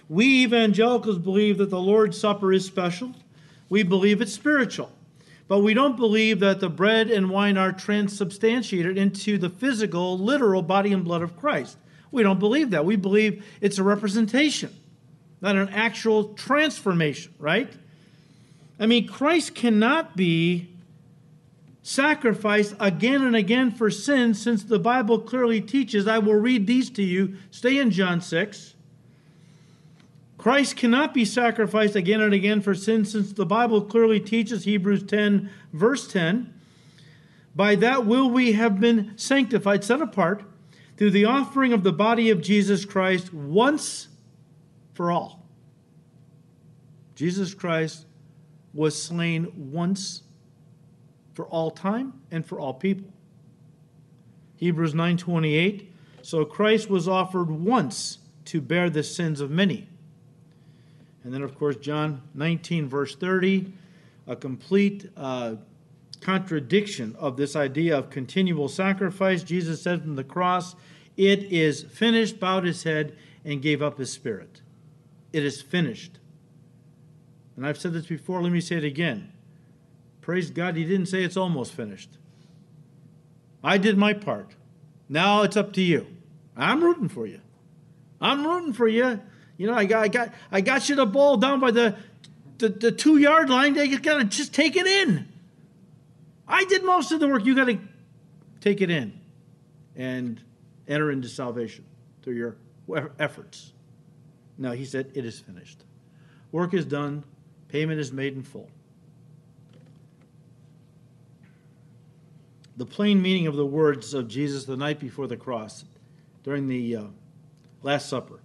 We evangelicals believe that the Lord's Supper is special. We believe it's spiritual. But we don't believe that the bread and wine are transubstantiated into the physical, literal body and blood of Christ. We don't believe that. We believe it's a representation, not an actual transformation, right? I mean, Christ cannot be sacrificed again and again for sin since the Bible clearly teaches. I will read these to you. Stay in John 6. Christ cannot be sacrificed again and again for sin since the Bible clearly teaches, Hebrews 10, verse 10. By that will we have been sanctified, set apart, through the offering of the body of Jesus Christ once for all. Jesus Christ was slain once for all time and for all people. Hebrews 9:28 So Christ was offered once to bear the sins of many. And then of course John 19 verse 30 a complete uh, contradiction of this idea of continual sacrifice. Jesus said from the cross, It is finished, bowed his head, and gave up his spirit. It is finished. And I've said this before, let me say it again. Praise God, he didn't say it's almost finished. I did my part. Now it's up to you. I'm rooting for you. I'm rooting for you. You know, I got, I got, I got you the ball down by the, the, the two yard line. You got to just take it in. I did most of the work. You got to take it in and enter into salvation through your efforts. No, he said, it is finished. Work is done. Payment is made in full. The plain meaning of the words of Jesus the night before the cross during the uh, Last Supper,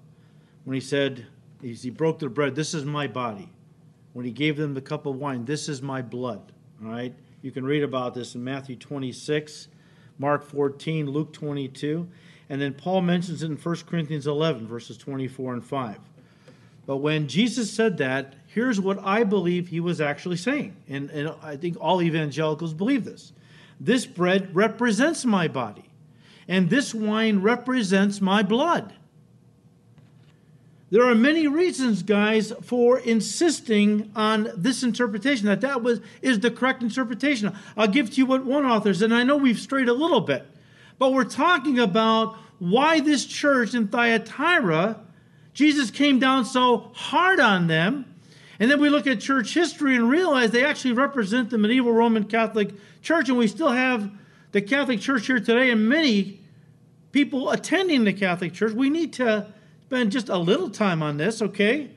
when he said, he broke the bread, this is my body. When he gave them the cup of wine, this is my blood. All right? You can read about this in Matthew 26, Mark 14, Luke 22. And then Paul mentions it in 1 Corinthians 11, verses 24 and 5. But when Jesus said that, here's what I believe he was actually saying. And, and I think all evangelicals believe this. This bread represents my body, and this wine represents my blood. There are many reasons, guys, for insisting on this interpretation that that was is the correct interpretation. I'll give to you what one author said, and I know we've strayed a little bit, but we're talking about why this church in Thyatira, Jesus came down so hard on them, and then we look at church history and realize they actually represent the medieval Roman Catholic Church, and we still have the Catholic Church here today, and many people attending the Catholic Church. We need to spend just a little time on this, okay?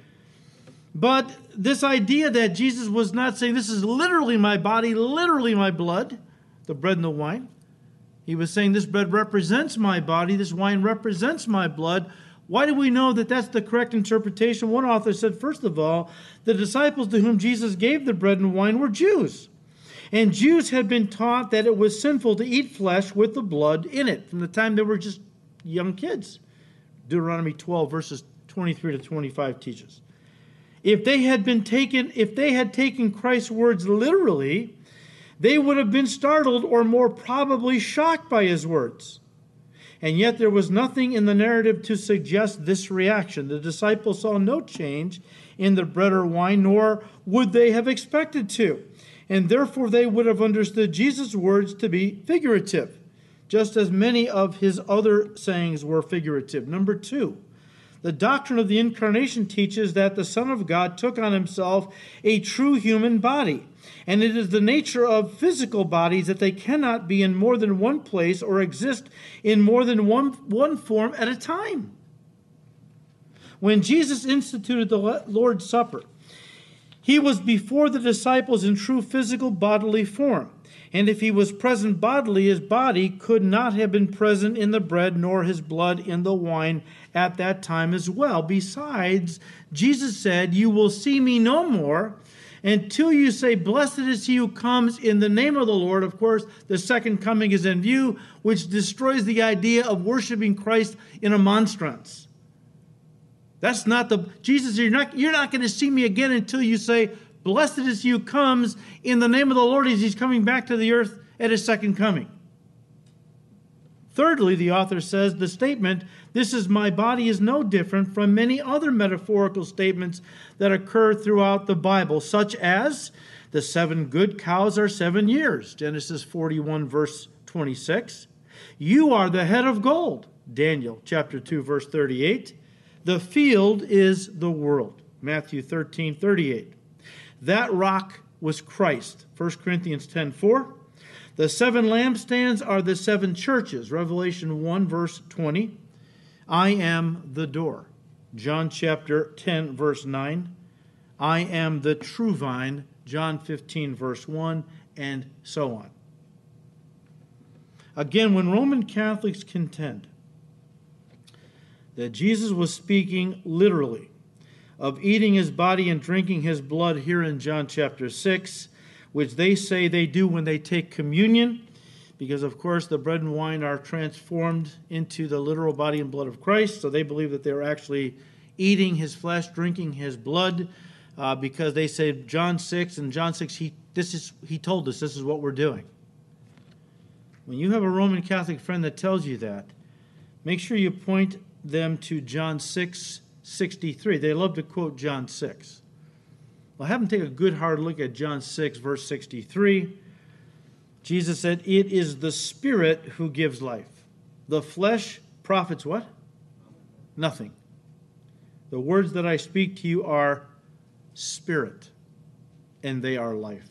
But this idea that Jesus was not saying, This is literally my body, literally my blood, the bread and the wine. He was saying, This bread represents my body, this wine represents my blood. Why do we know that that's the correct interpretation? One author said, first of all, the disciples to whom Jesus gave the bread and wine were Jews. And Jews had been taught that it was sinful to eat flesh with the blood in it from the time they were just young kids. Deuteronomy 12 verses 23 to 25 teaches. If they had been taken if they had taken Christ's words literally, they would have been startled or more probably shocked by his words. And yet there was nothing in the narrative to suggest this reaction. The disciples saw no change in the bread or wine, nor would they have expected to. And therefore they would have understood Jesus' words to be figurative just as many of his other sayings were figurative. Number two, the doctrine of the incarnation teaches that the Son of God took on himself a true human body. And it is the nature of physical bodies that they cannot be in more than one place or exist in more than one, one form at a time. When Jesus instituted the Lord's Supper, he was before the disciples in true physical bodily form. And if he was present bodily, his body could not have been present in the bread, nor his blood in the wine at that time as well. Besides, Jesus said, You will see me no more until you say, Blessed is he who comes in the name of the Lord. Of course, the second coming is in view, which destroys the idea of worshiping Christ in a monstrance. That's not the Jesus, you're not, you're not going to see me again until you say, Blessed is he who comes in the name of the Lord as he's coming back to the earth at his second coming. Thirdly, the author says the statement, This is my body, is no different from many other metaphorical statements that occur throughout the Bible, such as the seven good cows are seven years, Genesis 41, verse 26. You are the head of gold, Daniel chapter 2, verse 38. The field is the world, Matthew 13, 38. That rock was Christ. 1 Corinthians 10 4. The seven lampstands are the seven churches. Revelation 1, verse 20. I am the door. John chapter 10, verse 9. I am the true vine. John 15, verse 1, and so on. Again, when Roman Catholics contend that Jesus was speaking literally of eating his body and drinking his blood here in John chapter 6, which they say they do when they take communion, because of course the bread and wine are transformed into the literal body and blood of Christ. So they believe that they're actually eating his flesh, drinking his blood, uh, because they say John 6 and John 6, he, this is, he told us this is what we're doing. When you have a Roman Catholic friend that tells you that, make sure you point them to John 6 63. They love to quote John 6. Well, have them take a good hard look at John 6, verse 63. Jesus said, It is the Spirit who gives life. The flesh profits what? Nothing. The words that I speak to you are spirit, and they are life.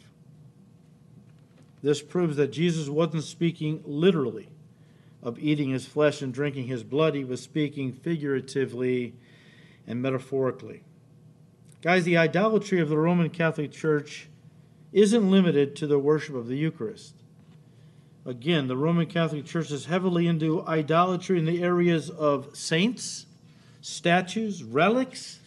This proves that Jesus wasn't speaking literally of eating his flesh and drinking his blood, he was speaking figuratively and metaphorically. Guys, the idolatry of the Roman Catholic Church isn't limited to the worship of the Eucharist. Again, the Roman Catholic Church is heavily into idolatry in the areas of saints, statues, relics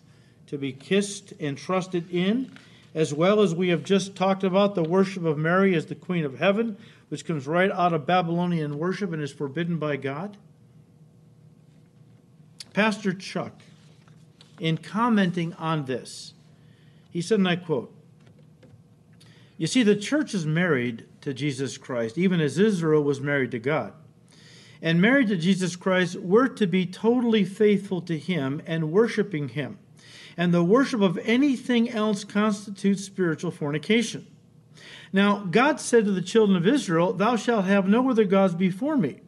to be kissed and trusted in, as well as we have just talked about the worship of Mary as the Queen of Heaven, which comes right out of Babylonian worship and is forbidden by God. Pastor Chuck in commenting on this, He said, and I quote, You see, the church is married to Jesus Christ, even as Israel was married to God. And married to Jesus Christ, we're to be totally faithful to Him and worshiping Him. And the worship of anything else constitutes spiritual fornication. Now, God said to the children of Israel, Thou shalt have no other gods before me.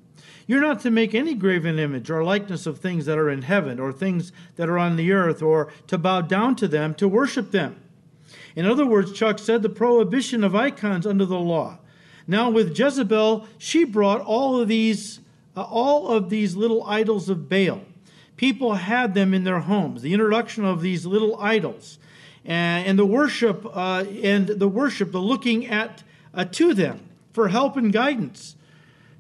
You're not to make any graven image or likeness of things that are in heaven or things that are on the earth or to bow down to them to worship them. In other words, Chuck said the prohibition of icons under the law. Now with Jezebel, she brought all of these uh, all of these little idols of Baal. People had them in their homes. The introduction of these little idols and, the worship uh, and the worship, the looking at uh, to them for help and guidance.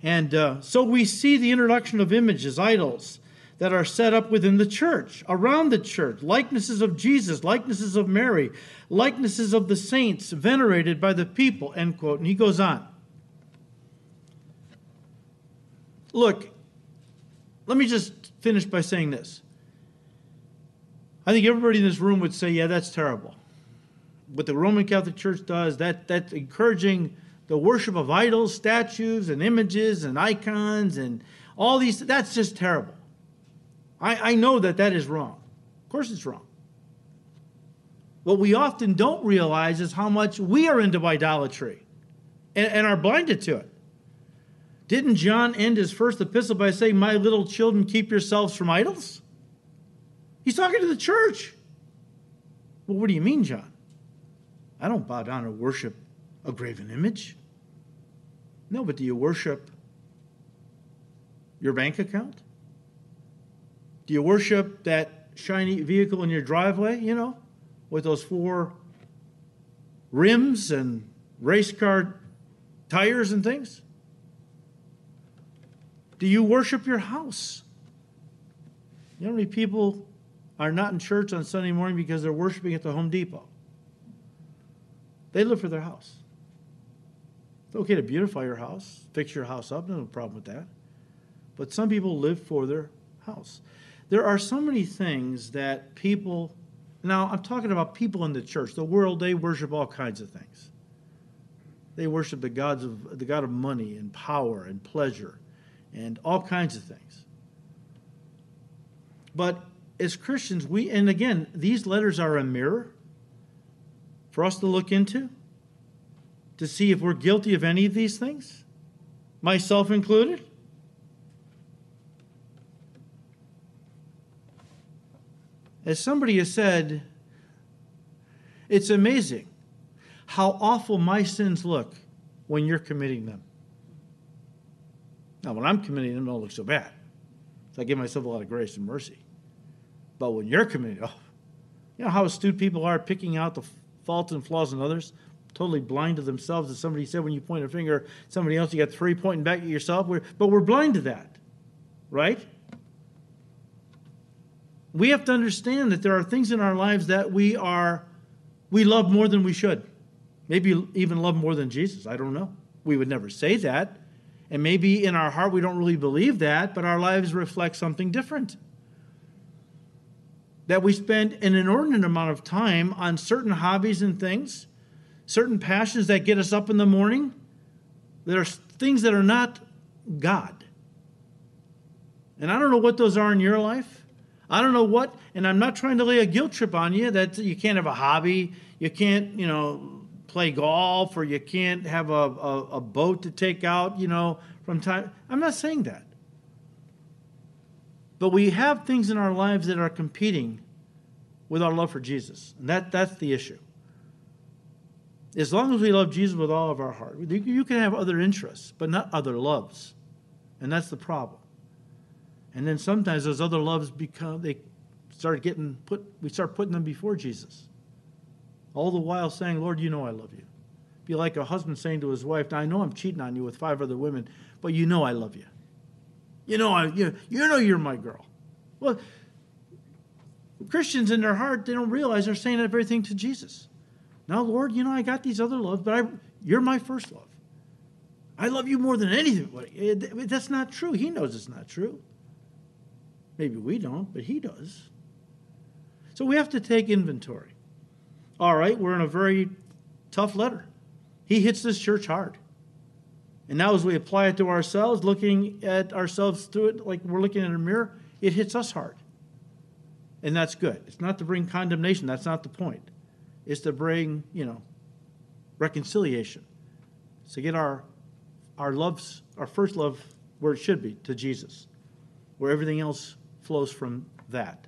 And uh, so we see the introduction of images, idols, that are set up within the church, around the church, likenesses of Jesus, likenesses of Mary, likenesses of the saints venerated by the people, end quote. And he goes on. Look, let me just finish by saying this. I think everybody in this room would say, yeah, that's terrible. What the Roman Catholic Church does, that, that's encouraging the worship of idols, statues, and images, and icons, and all these, that's just terrible. I, I know that that is wrong. Of course, it's wrong. What we often don't realize is how much we are into idolatry and, and are blinded to it. Didn't John end his first epistle by saying, My little children, keep yourselves from idols? He's talking to the church. Well, what do you mean, John? I don't bow down or worship a graven image. No, but do you worship your bank account? Do you worship that shiny vehicle in your driveway, you know, with those four rims and race car tires and things? Do you worship your house? You know how many people are not in church on Sunday morning because they're worshiping at the Home Depot? They live for their house. It's okay to beautify your house, fix your house up, no problem with that. But some people live for their house. There are so many things that people, now I'm talking about people in the church, the world, they worship all kinds of things. They worship the gods of the God of money and power and pleasure and all kinds of things. But as Christians, we and again, these letters are a mirror for us to look into to see if we're guilty of any of these things, myself included. As somebody has said, it's amazing how awful my sins look when you're committing them. Now, when I'm committing them, they don't look so bad. So I give myself a lot of grace and mercy. But when you're committing, oh, you know how astute people are picking out the faults and flaws in others? Totally blind to themselves. As somebody said, when you point a finger at somebody else, you got three pointing back at yourself. We're, but we're blind to that, right? We have to understand that there are things in our lives that we are we love more than we should. Maybe even love more than Jesus. I don't know. We would never say that. And maybe in our heart we don't really believe that, but our lives reflect something different. That we spend an inordinate amount of time on certain hobbies and things certain passions that get us up in the morning. There are things that are not God. And I don't know what those are in your life. I don't know what, and I'm not trying to lay a guilt trip on you that you can't have a hobby, you can't, you know, play golf, or you can't have a, a, a boat to take out, you know, from time. I'm not saying that. But we have things in our lives that are competing with our love for Jesus. And that, that's the issue. As long as we love Jesus with all of our heart, you can have other interests, but not other loves. And that's the problem. And then sometimes those other loves become, they start getting put, we start putting them before Jesus. All the while saying, Lord, you know I love you. Be like a husband saying to his wife, I know I'm cheating on you with five other women, but you know I love you. You know, I, you, you know you're my girl. Well, Christians in their heart, they don't realize they're saying everything to Jesus. Now, Lord, you know, I got these other loves, but I, you're my first love. I love you more than anything. That's not true. He knows it's not true. Maybe we don't, but he does. So we have to take inventory. All right, we're in a very tough letter. He hits this church hard. And now, as we apply it to ourselves, looking at ourselves through it like we're looking in a mirror, it hits us hard. And that's good. It's not to bring condemnation, that's not the point. It's to bring, you know, reconciliation. To get our our loves, our first love where it should be, to Jesus, where everything else flows from that.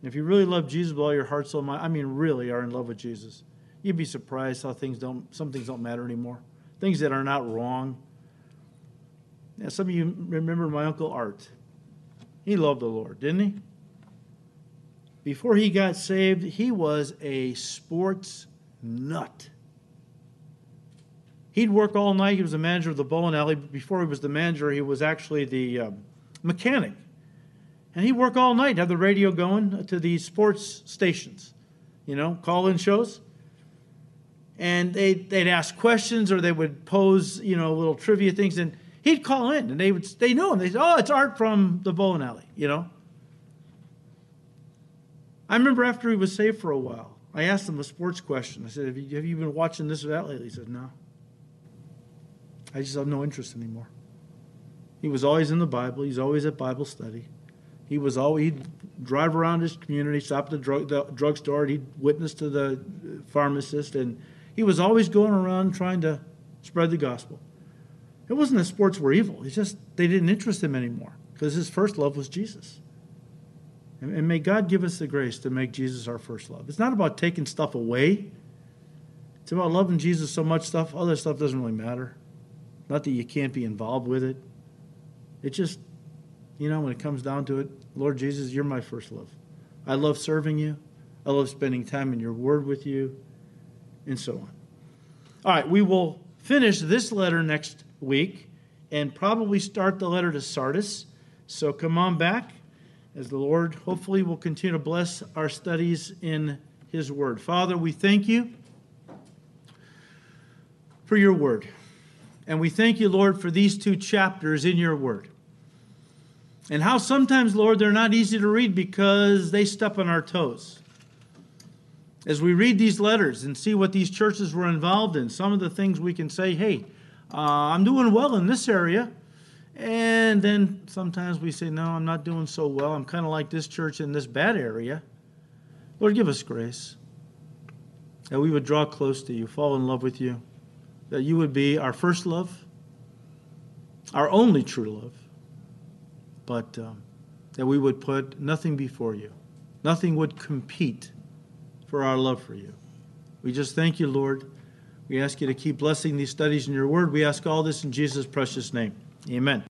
And if you really love Jesus with all your heart, soul, mind, I mean, really are in love with Jesus, you'd be surprised how things don't, some things don't matter anymore. Things that are not wrong. Now, some of you remember my Uncle Art. He loved the Lord, didn't he? Before he got saved, he was a sports nut. He'd work all night. He was the manager of the bowling alley. Before he was the manager, he was actually the um, mechanic. And he'd work all night, have the radio going to the sports stations, you know, call in shows. And they'd, they'd ask questions or they would pose, you know, little trivia things. And he'd call in and they would, they knew him. They said, oh, it's Art from the bowling alley, you know. I remember after he was saved for a while, I asked him a sports question. I said, have you, have you been watching this or that lately? He said, no. I just have no interest anymore. He was always in the Bible. He's always at Bible study. He was always he'd drive around his community, stop at the drug the drugstore. He'd witness to the pharmacist, and he was always going around trying to spread the gospel. It wasn't that sports were evil. It's just they didn't interest him anymore because his first love was Jesus. And, and may God give us the grace to make Jesus our first love. It's not about taking stuff away. It's about loving Jesus so much stuff, other stuff doesn't really matter. Not that you can't be involved with it. It just, you know, when it comes down to it, Lord Jesus, you're my first love. I love serving you. I love spending time in your word with you, and so on. All right, we will finish this letter next week and probably start the letter to Sardis. So come on back as the Lord hopefully will continue to bless our studies in his word. Father, we thank you for your word. And we thank you, Lord, for these two chapters in your word. And how sometimes, Lord, they're not easy to read because they step on our toes. As we read these letters and see what these churches were involved in, some of the things we can say, hey, uh, I'm doing well in this area. And then sometimes we say, no, I'm not doing so well. I'm kind of like this church in this bad area. Lord, give us grace that we would draw close to you, fall in love with you that you would be our first love, our only true love, but um, that we would put nothing before you. Nothing would compete for our love for you. We just thank you, Lord. We ask you to keep blessing these studies in your word. We ask all this in Jesus' precious name. Amen.